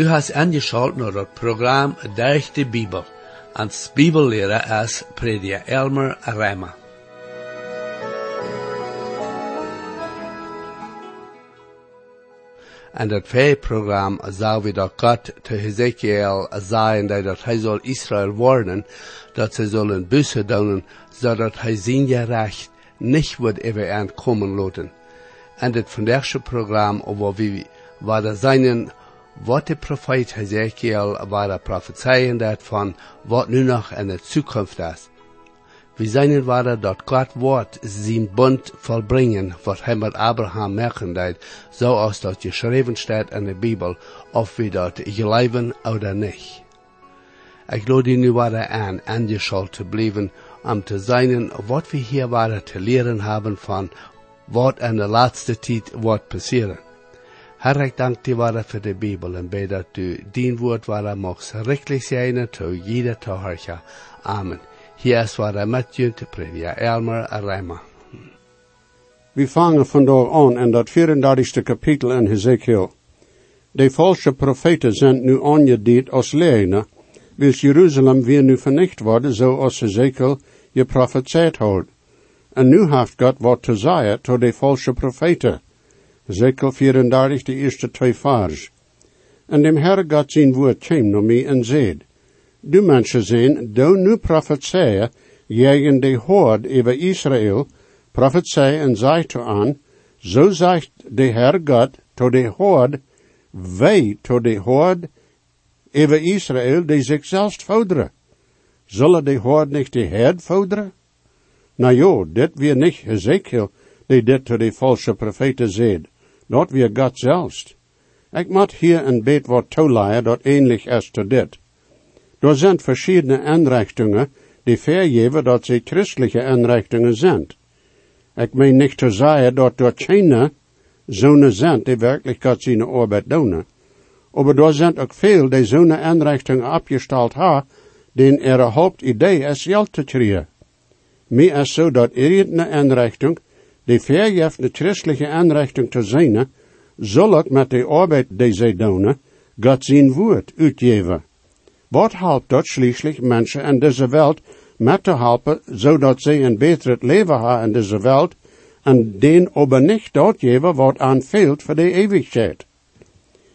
Du hast angeschaut naar het programma Durch de Bibel. Als Bibellehrer is prediker Elmer Reimer. En dat programma zou we dat God te Hezekiel zeggen dat hij zal Israël warnen, dat ze zullen bussen doen, zodat hij zijn gerecht niet wordt even aankomen laten. En het vandaagse programma over wie waar zijn wat de profeet Hezekiel waar prophezeien van wat nu nog in de toekomst is. We zijn waar dat God woord zijn bund volbrengen, wat hij Abraham merken deed, zoals dat geschreven staat in de Bijbel, of we dat geloven of niet. Ik die nu waar aan, aangeschalt te blijven, om te zijn wat we hier waren te leren hebben van wat in de laatste tijd wordt passeren. Herr, ik dank die waren voor de Bijbel en bid dat u dien woord waar mocht richtelijk zijn toe jeder te horen. Amen. Hier is waar met je te prediken, Elmer Rijma. We vangen vandaag aan in dat 34 kapitel in Hezekiel. De valse profeten zijn nu aangediend als leerlingen, wils Jeruzalem weer nu vernicht worden, zoals Hezekiel je profeteerd houdt. En nu heeft God wat te zeggen tot de valse profeten. Ezekiel 34, de eerste twee vers. En dem Herr God zijn woord kwam naar mij en zei, Du mensen zijn, do nu profeteer, jegen de hoord over Israël, profeteer en zei to aan, zo zegt de Herr God to de hoord, wij to de hoord over Israël die zichzelf vouderen. Zullen de hoord niet de herd vouderen? Nou jo, dit weer niet Ezekiel, die dit to de valse profeten zei. Dat weer God zelfs. Ik moet hier een beet wat toeleien dat ähnlich is tot dit. Er zijn verschillende aanrichtingen die vergeven dat ze christelijke aanrichtingen zijn. Ik meen niet te zeggen dat door China zonen zijn die werkelijk God zijn arbeid doen. Maar er zijn ook veel die zo'n aanrichtingen opgesteld hebben, die er hoofdidee is geld te krijgen. Meer is zo dat iedere aanrichting die vergeeft de christelijke aanrichting te zijn, zal met de arbeid die zij doen, God zijn woord uitgeven. Wat helpt dat schließlich mensen in deze wereld met te helpen, zodat zij een beter leven hebben in deze wereld, en den aber niet dat geven wat aan fehlt voor de eeuwigheid.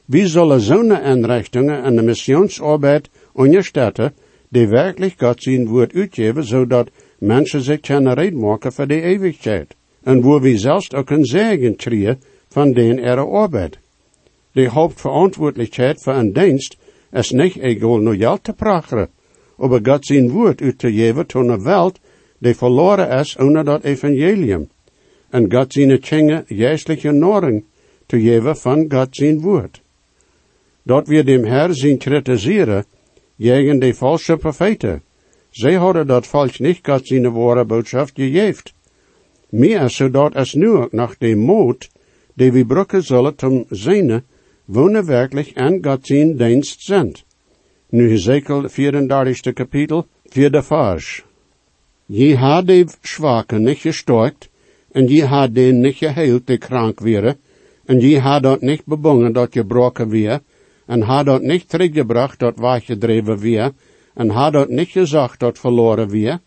Wie zullen zo'n inrichtingen en de missionsarbeid ondersteunen, die werkelijk God zijn woord uitgeven, zodat mensen zich kunnen redmaken voor de eeuwigheid. En waar we zelfs ook een zegen krijgen van den er arbeid. De hoofdverantwoordelijkheid voor een dienst is niet egal nur geld te pracheren, maar God zijn woord uit te geven tot een wereld die verloren is onder dat evangelium. En God zijn kingen geestelijke noring te geven van God zijn woord. Dat we dem Herr zien kritiseren, tegen de valse profeten. Zij hadden dat volk niet God zijn ware boodschap gegeven. Meer zodat es nu ook nog de moed, die we brukken zullen zum zijne, wonen werkelijk en God zijn dienst zijn. Nu Ezekiel 34 kapitel, vierde vers. Je had de zwaken niet gestoord, en je had den niet geheild die krank waren, en je had dat niet bebongen dat je broken weer, en had dat niet teruggebracht dat weggedreven weer, en had dat niet gezegd dat verloren weer,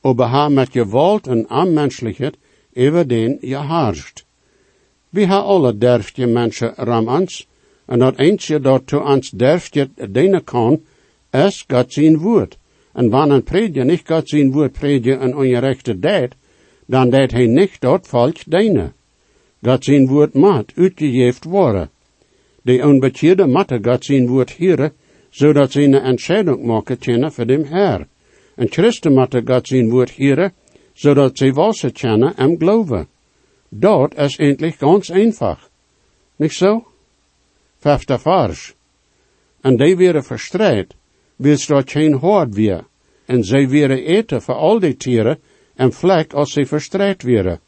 aber ha met gewalt en aanmenselijkheid over den je haarst. We ha alle derftje mensen ramans, en dat eentje dat to ons derftje dienen kan, is God zijn woord. En wanneer predje niet God zijn woord predje en ongerechte deed, dan deed hij niet dat volk dienen. God zijn woord maat uitgegeven worden. De onbekeerde matte God zijn woord hieren, zodat ze een entscheiding maken kunnen voor dem Herr. En Christen matte God zijn woord hieren, zodat ze wassen kennen en geloven. Dat is endlich ganz einfach. Nicht so? Vijfde vers. En die werden verstrijd, wils dat geen hoort weer. En zij werden eten voor al die tieren en vlek als ze verstrijd werden.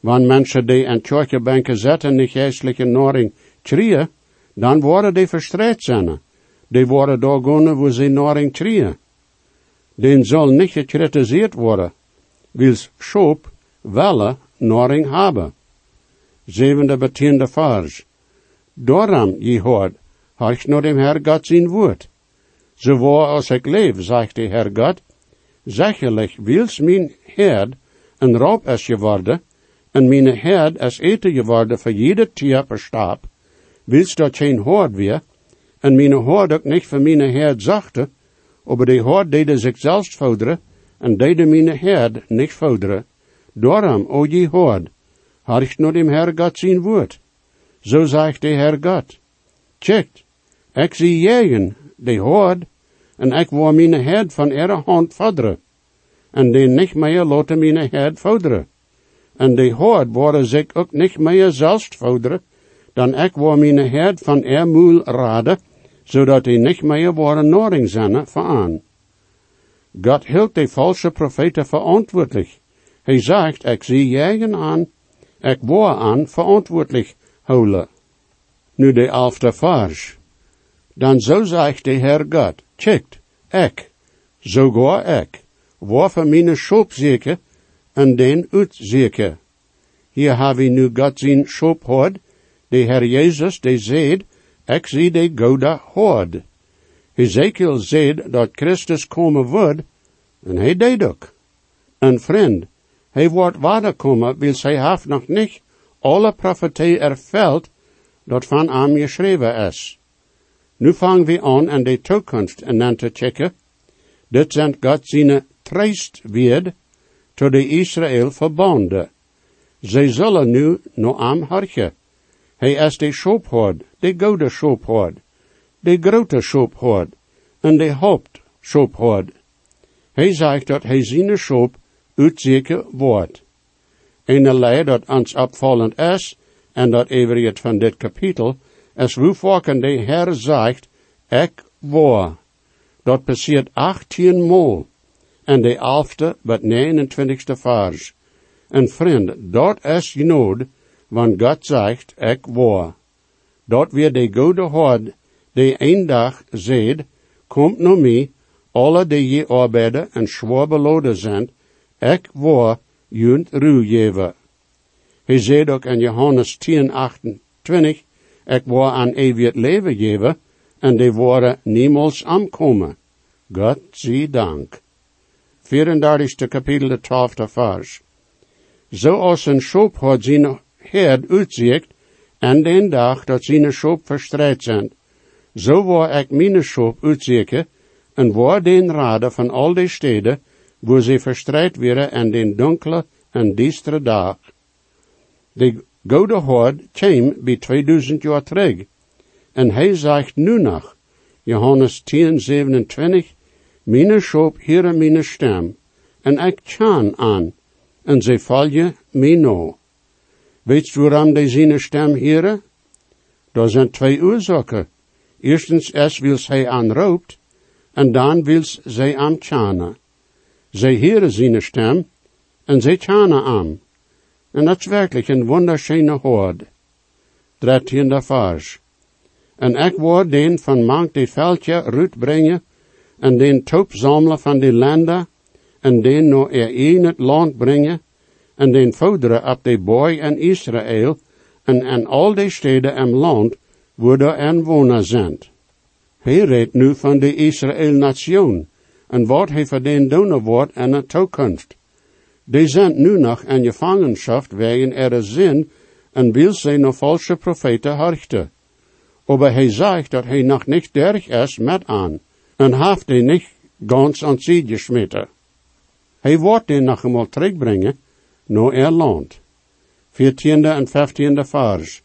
Wanneer mensen die aan kirchebanken zetten niet geestelijke noring trieën, dan worden die verstrijd zijn. Die worden doorgaan wo ze noring trieën. Den zal niet gekritiseerd worden, wils schoop, welle noring hebben. Zevende betiende vers. Doram, je hoort, Harch nur dem Herr Gott sein Wort. So als ik leef, zegt de Herr Gott, zekerlijk wils mijn herd een raub is geworden, en mijn herd is eten geworden voor jede tier per stap, wils dat geen hoord weer, en mijn hoord ook niet voor mijn herd zachte, aber de hoord deden zichzelf voderen, en deden mijn herd niet voderen. Daarom, o je hoord, harcht nur dem Herr Gott woord. Zo zegt de Herr Gott. Checkt, ik zie jegen, de hoord, en ik wil mijn herd van ihre hand voderen, en die niet meer laten mijn herd voderen. En die hoord worden zich ook niet meer zelfs voderen, dan ik wil mijn herd van er moel raden, zodat die niet meer worden noring zijn aan. God hield de valse profeten verantwoordelijk. Hij zegt, ik zie jegen aan, ik word aan verantwoordelijk houden. Nu de elfde vers. Dan zo zegt de Heer God, checkt, ik, sogar ik, waarvoor mijn schop zeker en den uitzeker. Hier hebben we nu God zijn schop hoord, de Heer Jezus, die zegt, ik zie de gode hoord. Ezekiel zegt dat Christus komen wordt, en hij deed ook. En vriend, hij wordt waterkomen, wil zij heeft nog niet alle profetie erveld, dat van hem geschreven is. Nu vangen we aan aan de toekomst en dan te checken. Dit zijn God zijn treist weer tot de Israël verbonden. Zij zullen nu naar am hartje. Hij is de schoophoord, de goede schoophoord, de grote schoophoord en de hoopt schoophoord. Hij zegt dat hij zijn schoop uitzeker wordt. Een leer dat ons opvallend is, en dat even van dit kapitel, es hoe vaak de Herr zegt, ik war. Dat passiert 18 Mal. En de elfde, wat 29ste vers. En vriend, dat is genoeg, want God zegt, ik war. Dat weer de goede hoord, die een dag zegt, komt naar mij, alle die je arbeiden en zwaar beloden zijn, ik war, junt ruwgever. Hij zei ook in Johannes 10, 28, ik wil aan eeuwig leven geven, en die worden niemals aankomen. God zie dank. 34. kapitel, de 12e vers. Zoals een schop had zijn herd uitzicht, en den dag dat zijn schop verstrijd zijn, zo waar ik mijn schop uitzieken, en waar den raden van al die steden, waar ze verstrijd werden en den donkere en diestere dag. De Gode Hoord kwam bij 2000 jaar terug. En hij zegt nu nog, Johannes 10, 27, Mijn schop hier mijn stem, en ik kan aan, en ze volgen mij nou. Weet waarom die zijn stem hieren? Er zijn twee oorzaken. Eerstens is wil zij aanroopt, en dan wil zij aan tjana. Zij hieren zijn stem, en zij tjana aan. En dat is werkelijk een wunderschöne hoord. Dertiende vers. En ik word den van mank die veldje brengen, en den toop zamelen van die landen, en den naar er in het land brengen, en den voderen op de boy en Israël, en en al die steden en land, waar en wonen zijn. Hij redt nu van de Israël-nation, en wat hij voor den doen en de toekomst. Die zijn nu nog in gevangenschap wegen er zin en wil zij nog falsche profeten harchten. Aber hij zegt dat hij nog niet derg is met aan, en heeft die niet ganz aan zee gesmeten. Hij wordt die nog eenmaal terugbrengen naar er land. 14e en 15e vers.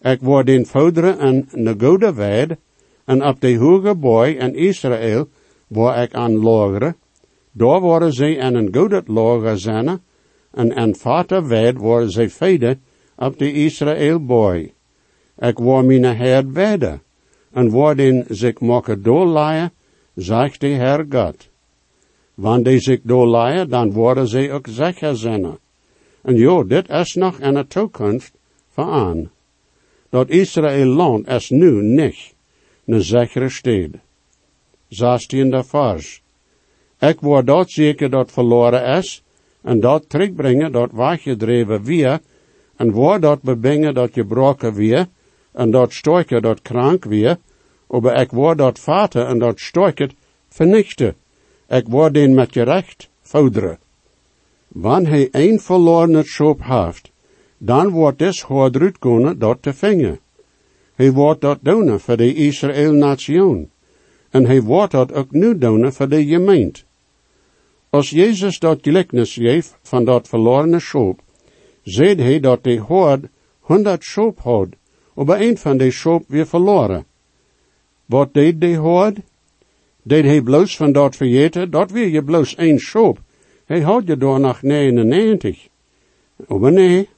Ik word den voderen en de goede en op de hoge boy in Israël, waar ik aan logere, daar worden zij in een goede lager zijn, en een vater weet worden zij veden op de Israël boy. Ik word mijn Heer weder, en worden zich mogen doorleien, zegt de Heer God. Wanneer zich doorleien, dan worden zij ook zeker zijn. En jo, dit is nog in de toekomst aan. Dat Israël land is nu niet een zekere stad. Zestiende vers. Ik word dat zeker dat verloren is, en dat terugbrengen dat weggedreven weer, en word dat bebingen dat gebroken weer, en dat stoike dat krank weer, aber ik word dat vater en dat stoiket vernichten. Ik word den met je recht vorderen. Wanneer hij een verloren schop heeft, dan wordt des hoort uitkomen dat te vingen. Hij wordt dat doen voor de Israël nation. En hij wordt dat ook nu doen voor de gemeente. Als Jezus dat gelijkenis geeft van dat verloren schop, zei hij dat de hoort honderd schop had, maar een van die schop weer verloren. Wat deed de hoort? Deed hij bloos van dat vergeten, dat weer je bloos één schop. Hij had je door nog 99. Maar nee,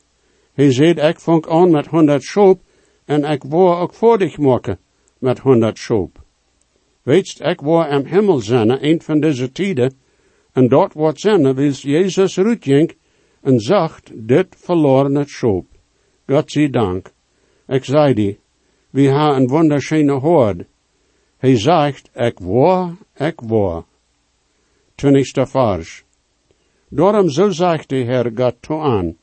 hij zei, ik vang aan met honderd schop, en ik wou ook voor dich maken met honderd schop. Weetst, ik wou am hemel zijn, een van deze tijden, en dat wordt zijn, wils Jezus uitjink, en zacht dit verloren schop. God zie dank. Ik zei die, we hebben een wunderschöne hoord. Hij zegt, ik wou, ik wou. Twintigste vers. Daarom zo zegt de Heer God toe aan.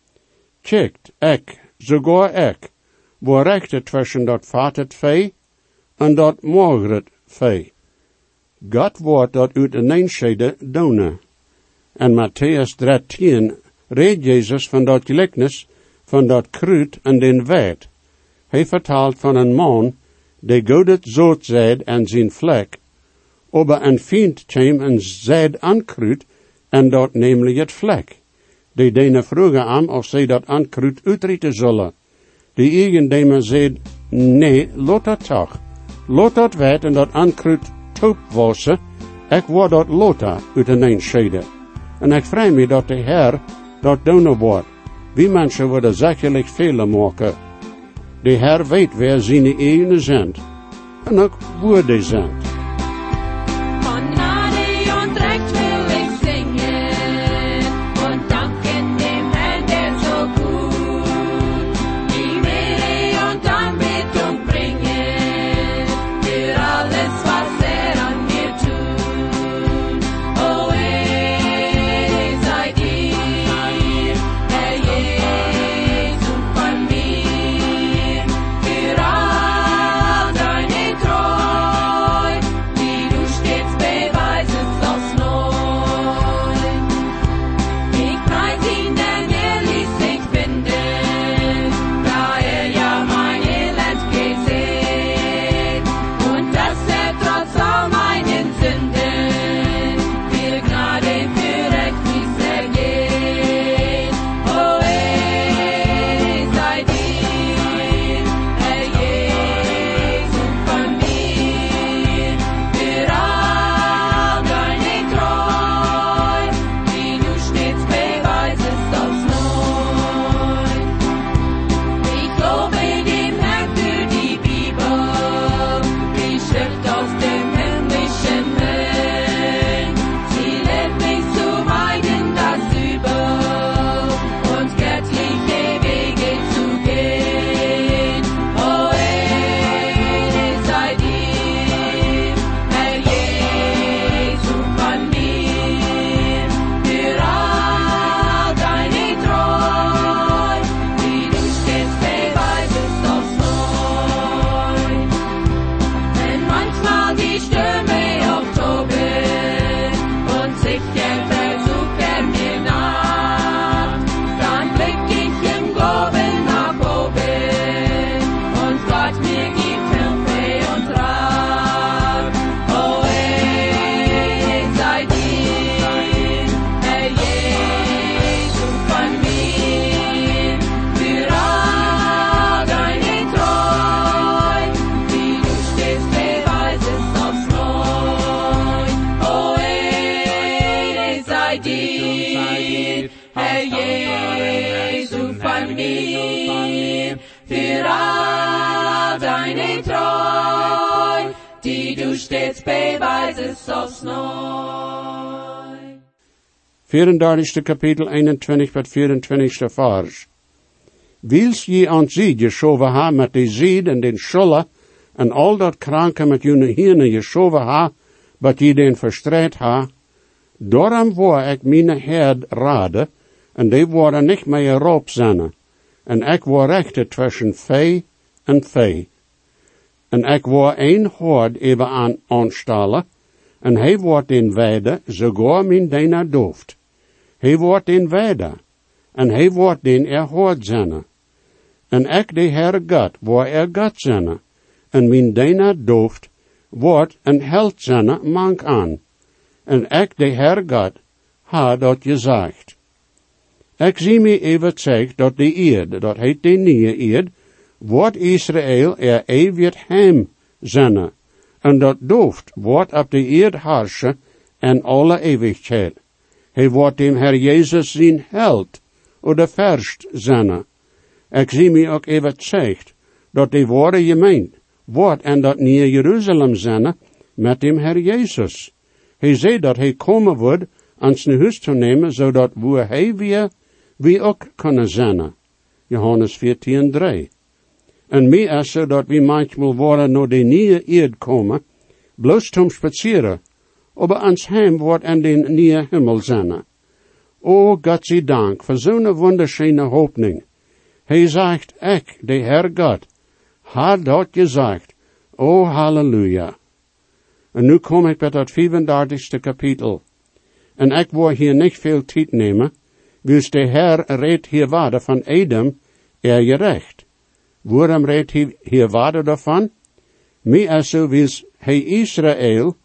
Kijkt, ik, sogar ik, wo rechte tussen dat vatet vee en dat mogeret vee. God wordt dat uit de neenschede doen. En Matthäus 13 reed Jezus van dat gelijkenis van dat kruid en den wet. Hij vertaalt van een man, die godet zoet zeid en zijn vlek, aber een vriend kwam en zeid ankruid, en dat namelijk het vlek. Die denen vroegen aan of zij dat ankruid uitrieten zullen. De eigendemer zei, nee, laat dat toch. Laat dat dat ankruid toep wassen, ik word dat lota uit een scheiden. En ik vrees me dat de Heer dat doen wordt. Wie mensen worden zekerlijk vele maken. De Heer weet wer zijn eigen zijn. En ook waar die zijn. Deine die du stets beweisest aufs Neu. 34. kapitel 21 tot 24 vers. Wils je aan zie geschoven ha met de zied en den scholle en al dat kranke met jullie hierne geschoven ha, wat je den verstrijd ha, daarom wou ik mijn herd raden, en die worden niet meer erop zijn, en ik wou rechten tussen vee en vee. En ik word een hoord even aan aanstallen, en hij wordt in weide, sogar min deina dooft. Hij wordt in weide, en hij wordt den er hoort zijn. En ik de Heer God, waar er God zijn, en min deina dooft, wordt een held zijn mank aan. En ik de Heer God, ha dat je zegt. Ik zie me even zegt dat de eerd, dat heet de nieuwe eerd, wordt Israël er eeuwig hem zijn. En dat dooft wordt op de eerd harsje en alle eeuwigheid. Hij wordt dem Herr Jezus zijn held, de verst zijn. Ik zie me ook even zegt, dat de woorden gemeend wordt en dat nieuwe Jeruzalem zijn met dem Herr Jezus. Hij zei dat hij komen wordt aan zijn huis te nemen, zodat we hij weer, wie ook kunnen zijn. Johannes 14, 3. En meer is zo dat we manchmal worden naar de nieuwe eerd komen, bloos om spazieren, aber ans heim wordt en de nieuwe himmel zijn. O Gott sei Dank voor zo'n wunderschöne hoopning. Hij zegt, ik, de Herr God, had dat gezegd. O halleluja. En nu kom ik bij dat 34ste kapitel. En ik wil hier niet veel tijd nemen, wils de Herr redt hier waarde van Edom, er gerecht. Waarom redt hij hier waarde daarvan? Meer zo wils hij Israël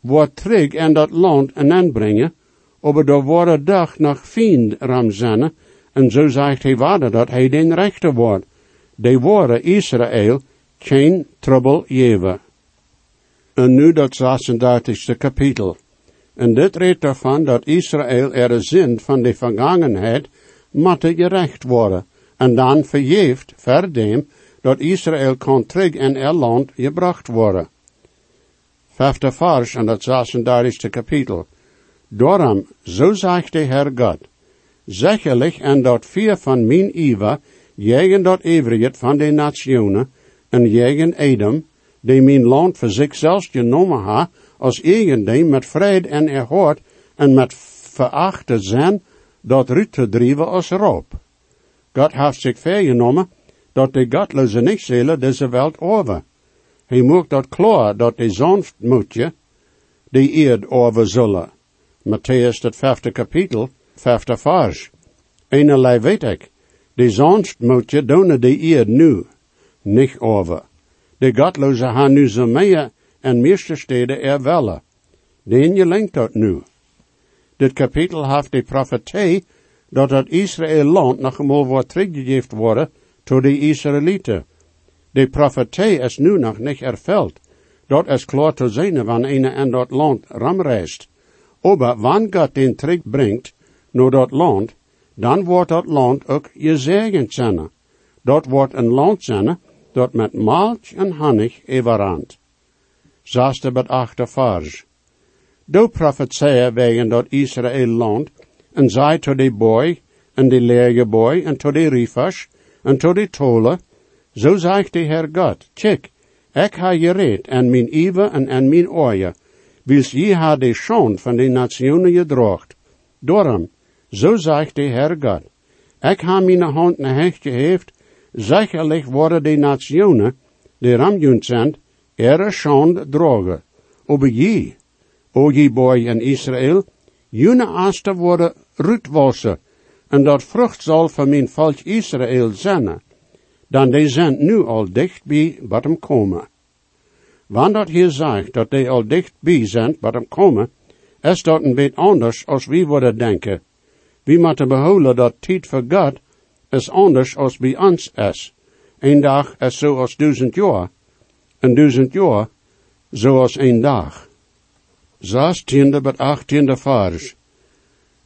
wordt terug in dat land en aanbrengen, aber daar worden dag nog vriend ramzannen, en zo zegt hij waarde dat hij den rechter wordt. De worden Israël geen trouble geven. En nu dat 36e kapitel. En dit redt ervan dat Israël er zin van de vergangenheid matte gerecht worden. En dan verjeeft verdem dat Israël kan terug in er land gebracht worden. Vijfde vers en dat 36e kapitel. Daarom, zo zegt de Herr God, zekerlijk en dat vier van mijn Iva, jegen dat everiget van de nationen, en jegen Edom, die mijn land voor zichzelf genomen ha, als eigendom met vrede en erhoord en met verachte zijn, dat ruut te als roop. God heeft zich vergenomen, dat de godloze niet zullen deze wereld over. Hij moet dat klaar, dat de zonstmoedje, de eerd over zullen. Matthäus het vijfde kapitel, vijfde vers. Eenerlei weet ik, de zonstmoedje doen de eerd nu, niet over. De godloze gaan nu zo meer en meeste steden er welle. Den je lenkt dat nu. Dit kapitel heeft de profetie dat het Israël land nog eenmaal wordt teruggegeven worden tot de Israëlieten. De profetie is nu nog niet ervuld. Dat is klaar te zien wanneer een in dat land ramreist. Aber wanneer God den terugbrengt naar dat land, dan wordt dat land ook gezegend zijn. Dat wordt een land zijn dat met maaltje en honig overrandt. Zesde bet achte vers. Do profetseer wegen dat Israël land, en zei tot de boy, en de leerge boy, en tot de riefers, en tot de tole, zo zegt de Heer God, kijk, ik ha je reed, en mijn ive en en mijn oje, wils je ha de schoon van de nationen gedroogd. Daarom, zo zegt de Heer God, ik ha mijn hand naar hecht geheeft, zekerlijk worden de nationen, die ramjunt zijn, er schand drogen. Aber je, o je boy in Israël, jene aster worden rutwassen, en dat vrucht zal van mijn volk Israël zijn, dan die zijn nu al dicht bij wat hem komen. Wanneer hier zegt dat die al dicht bij zijn wat hem komen, is dat een beetje anders als wie worden denken. Wie moeten behouden dat tijd voor God is anders als bij ons is. Een dag is zoals duizend jaar, en duizend jaar zoals een dag. Zestiende bet achttiende vers.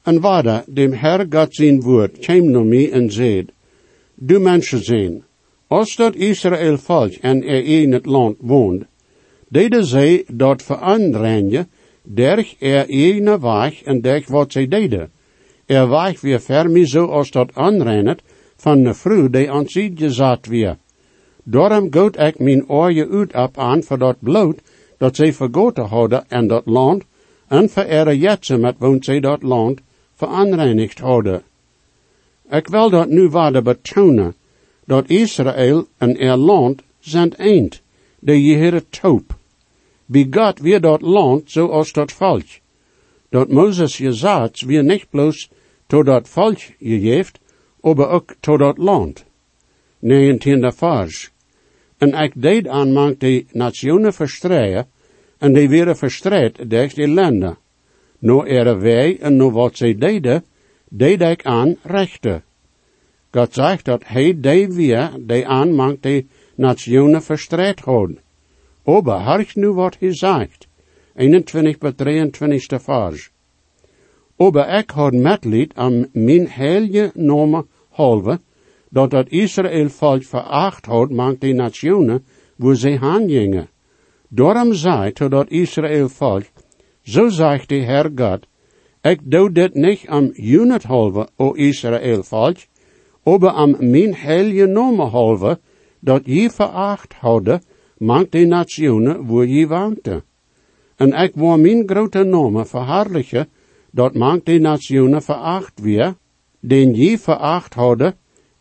En wada, dem Herr God zijn woord, kwam naar mij en zei, Du mensen zijn, als dat Israël volk en er in het land woont, deden zij dat veranderen derg er eigen weg en derg wat zij deden. Er weg weer vermi zo als dat aanrennet van de vrouw die aan gezet weer. Daarom goot ik mijn oorje uit op aan voor dat bloed dat zij vergoten hadden en dat land, en voor ere jetsen met woont zij dat land veranreinigd hadden. Ik wil dat nu waarde betonen, dat Israël en er land zijn eind. de Heere taub. Bij God weer dat land zoals dat volk. Dat Moses gezegd weer niet bloos tot dat volk gegeven, maar ook tot dat land. 19e vers. En ik deed aan de nationen verstreien, en die werden verstreed des die landen. No ere wij en no wat zij deden, deed ik aan rechten. God zegt dat hij die weer die aan de nationen verstreed houden. Harch nu wat hij zegt. 21 bij 23 vers. Aber ik had metlied aan mijn heilige nomen halve, dat dat Israël volk veracht had mank de nationen, wo ze heen gingen. Daarom zei tot dat Israël volk, zo zegt de Heer God, ik doe dit niet am unit halve, o Israël volk, aber am mijn heilige nomen halve, dat je veracht hadden, mank de nationen wo je woonte. En ik wil mijn grote nomen verhaarlijken, dat mank de nationen veracht weer, den je veracht hadden,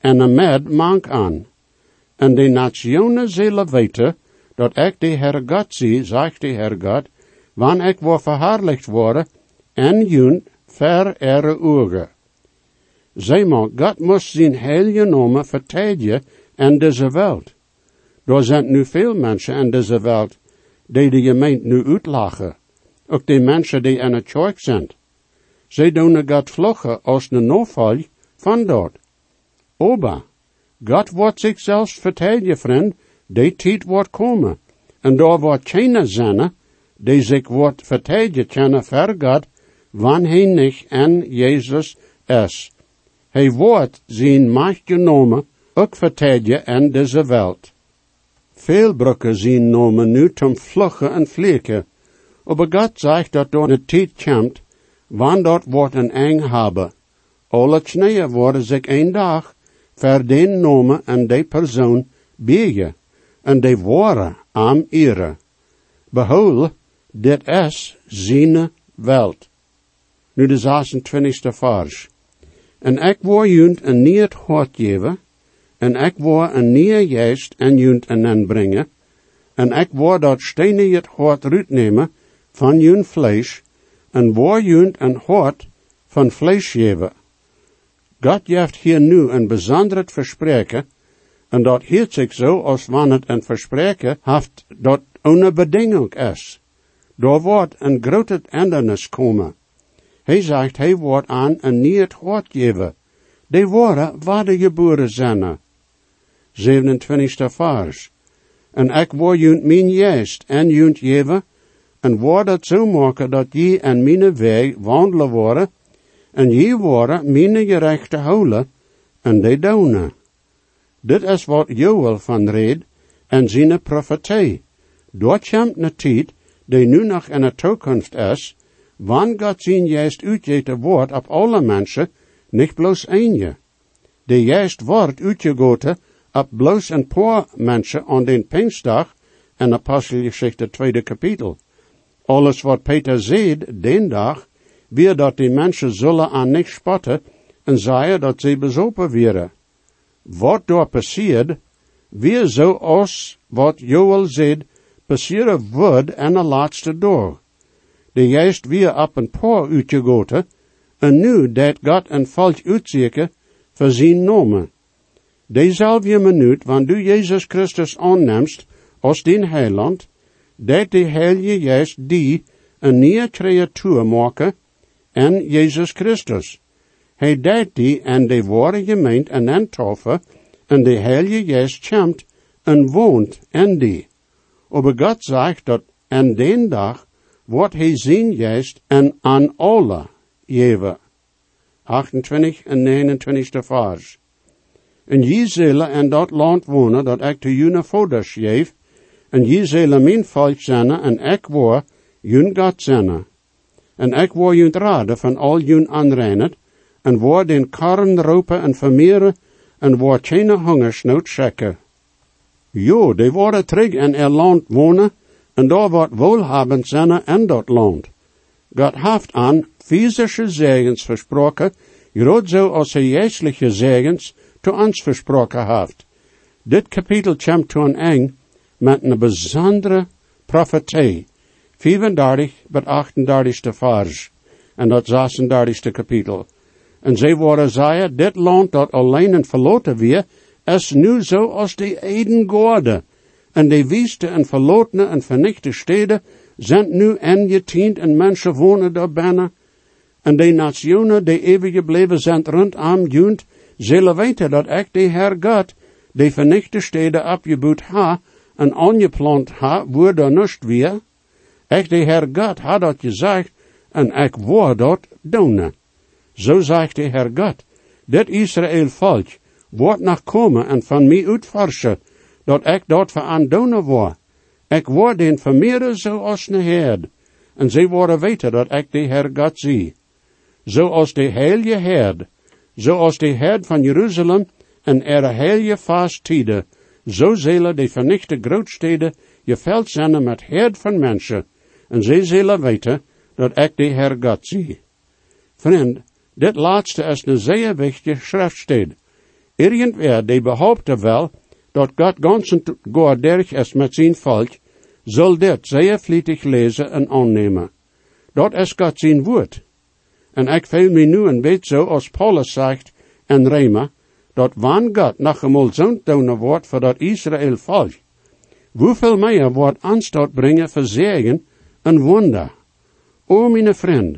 en een med mank aan. En de nationen zullen weten, dat ik de Heer God zie, zegt de Heer God, wanneer ik wil verhaarlijkt worden, en jun ver ere ogen. Zij maar, God moest zijn heilige nomen vertedigen in deze wereld. Er zijn nu veel mensen in deze wereld die de gemeente nu uitlachen. Ook die mensen die in het kerk zijn. Zij doen God vluggen als de noodval van dat. Oba, God wordt zichzelf vertellen, vriend, die tijd wordt komen. En daar wordt geen zijn, die zich wordt vertellen kunnen voor God, wanneer niet en Jezus is. Hij wordt zijn macht genomen, ook vertellen in deze wereld. Veel brokken zijn nomen nu zum vluggen en vliegen. Aber God zegt dat door de tijd komt, wanneer dat wordt een eng hebben. Alle knieën worden zich een dag voor den nomen en de persoon biegen, en de woorden aan ere. Behoud, dit is zijn welt. Nu de 26e vers. En ik wil junt een nieuw hart geven, en ik wil een nieuwe geest en junt en brengen, en ik wil dat stenen het hart uitnemen van jun vlees, en wil junt een hart van vlees geven. God heeft hier nu een bijzonder verspreken, en dat hield zich zo als wanneer het een verspreken heeft dat ohne bedingung is. Daar wordt een grote endernis komen. Hij zegt, hij wordt aan een nieuw hart geven. Die woorden waar geboren zijn. 27 vers. En ik word junt mijn juist en junt geven, en word het zo maken dat je en mijn weg wandelen worden, en je worden mijn gerechte houden, en de doen. Dit is wat Joel van reed, en zijn profetie. Dort komt een tijd, die nu nog in de toekomst is, wanneer God zijn juist uitgete woord op alle mensen, niet bloos je. De juist wordt uitgegoten op bloos een paar mensen aan den Pinkstdag en Apostelgeschichte tweede kapitel. Alles wat Peter zei den dag, weer dat die mensen zullen aan niks spotten en zeiden dat ze bezopen werden. Wat door passiert, weer zoals wat Joel zei, passeren wordt en de laatste door. De juist weer op een paar uitgegoten, en nu dat God een volk uitzeker voor zijn nomen. Dezelfde minuut, wanneer du Jezus Christus aannemst als din heiland, dat de heilige juist die een nieuwe creatuur maken en Jezus Christus. Hij deed die en de ware gemeente en en toffe, en de heilige geest komt en woont en die. Aber God zegt dat en den dag wordt hij zijn geest en aan alle geven. 28 en 29 vers. En je zullen in dat land wonen dat ik te jullie vouders geef, en je zullen mijn volk zijn en ik word jun God zijn. En ik word jun raden van al jun aanreinen, en word den karren roepen en vermeren, en word geen hongersnood schekken. Jo, die worden terug in er land wonen, en daar wordt wohlhabend zijn in dat land. God heeft aan fysische zegens versproken, groot zo als hij geestelijke zegens te ons versproken heeft. Dit kapitel komt to een eng met een bijzondere. 34 tot 38 vers. En dat 36 kapitel. En zij worden zei, dit land dat alleen en verloten weer, is nu zo als de Eden gorde. En de wieste en verlotene en vernichte steden zijn nu ingetiend en mensen wonen daar binnen. En de nationen die eeuwig gebleven zijn rondom junt, zullen weten dat ik de Heer God, de vernichte steden opgebouwd ha, en aangeplant ha, er nust weer. Ik de Heer God had dat gezegd, en ik wou dat doen. Zo zegt de Heer God, dit Israël volk wordt nog komen en van mij uitforschen, dat ik dat voor aan doen word. Ik word den vermeerderen zoals een herd, en zij worden weten dat ik de Heer God zie. Zoals de heilige herd, zoals de herd van Jeruzalem en er heilige vasttijden, zo zullen de vernichte grootsteden geveld zijn met herd van mensen, en zij zullen weten dat ik de Heer God zie. Vriend, dit laatste is een zeer wichtige schriftstede. Irgendwer die behaupten wel dat God ganz goordig is met zijn volk, zal dit zeer vlietig lezen en aannemen. Dat is God zijn woord. En ik veel me nu een beetje zo als Paulus zegt in Rema, dat wanneer God nog eenmaal zo'n wordt voor dat Israël volk, hoeveel meer wordt aanstoot brengen voor zegen en wonder. O mijn vriend,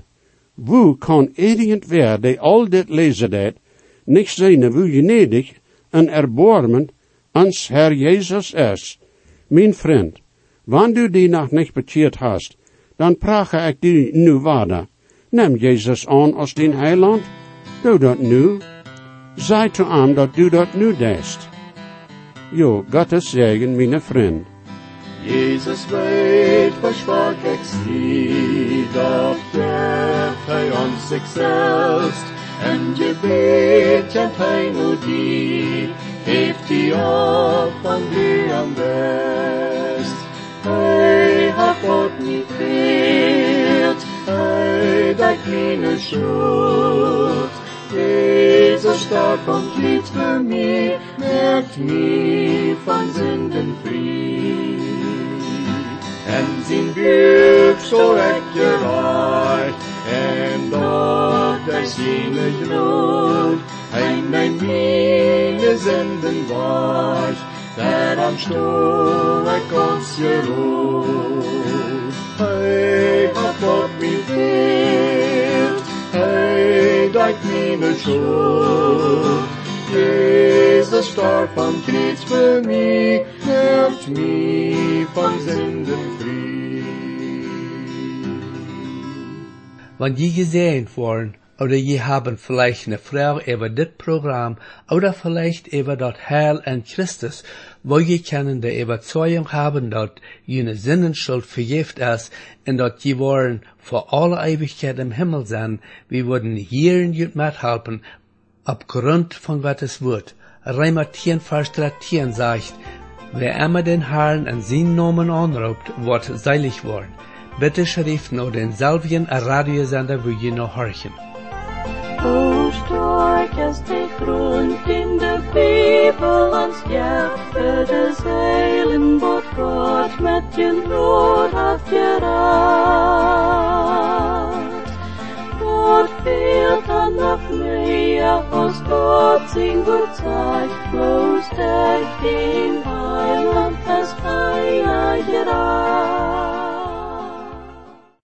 hoe kan irgendwer die al dit lezen deed, niet zijn hoe genedig en erbarmend ans Herr Jezus is? Mijn vriend, wanneer du die nog niet bekeerd hast, dan prage ik die nu waarde. Neem Jezus aan als din heiland. Doe dat nu. Zij te hem dat du dat nu deest. Jo, Gottes zegen, mijn vriend. Jesus weet versprach ik zie, dat geeft hij ons zichzelf. En je weet, kent hij nu die, heeft die op van wie am best. Hij hat God niet veert, hij dat meine schuld. Jezus starb und litt für mich, merkt mich von Sünden frei. En zijn buik zo ik gereicht, en dat hij zijn groot, hij mijn mine zenden was, daarom stoel ik ons gerood. Hij hat God mij veert, hij dat mine schuld. Jezus starb am Kreuz für mich, macht mich von Sünden frei. Wenn die gesehen worden, oder je haben vielleicht eine Frau über das Programm, oder vielleicht über das Heil in Christus, wo je können die Überzeugung haben, dass jene Sinnenschuld vergift ist, und dass je wollen vor alle Ewigkeit im Himmel sein, wir würden hier in jut mithelfen, aufgrund von Gottes Wort. Reimer 10, Vers 13 sagt, wer immer den Herrn in seinen Namen anruft, wird seilig worden. Bitte schrift nur den selben Radiosender, wo je noch horchen. O stark is de grond in de Bibel ja, het is heilen wat God met je heeft geraakt. Tot féltan nap mélye, az tot szingur cáj, Lóz tertén hajlant, ez fájjá gyaráj.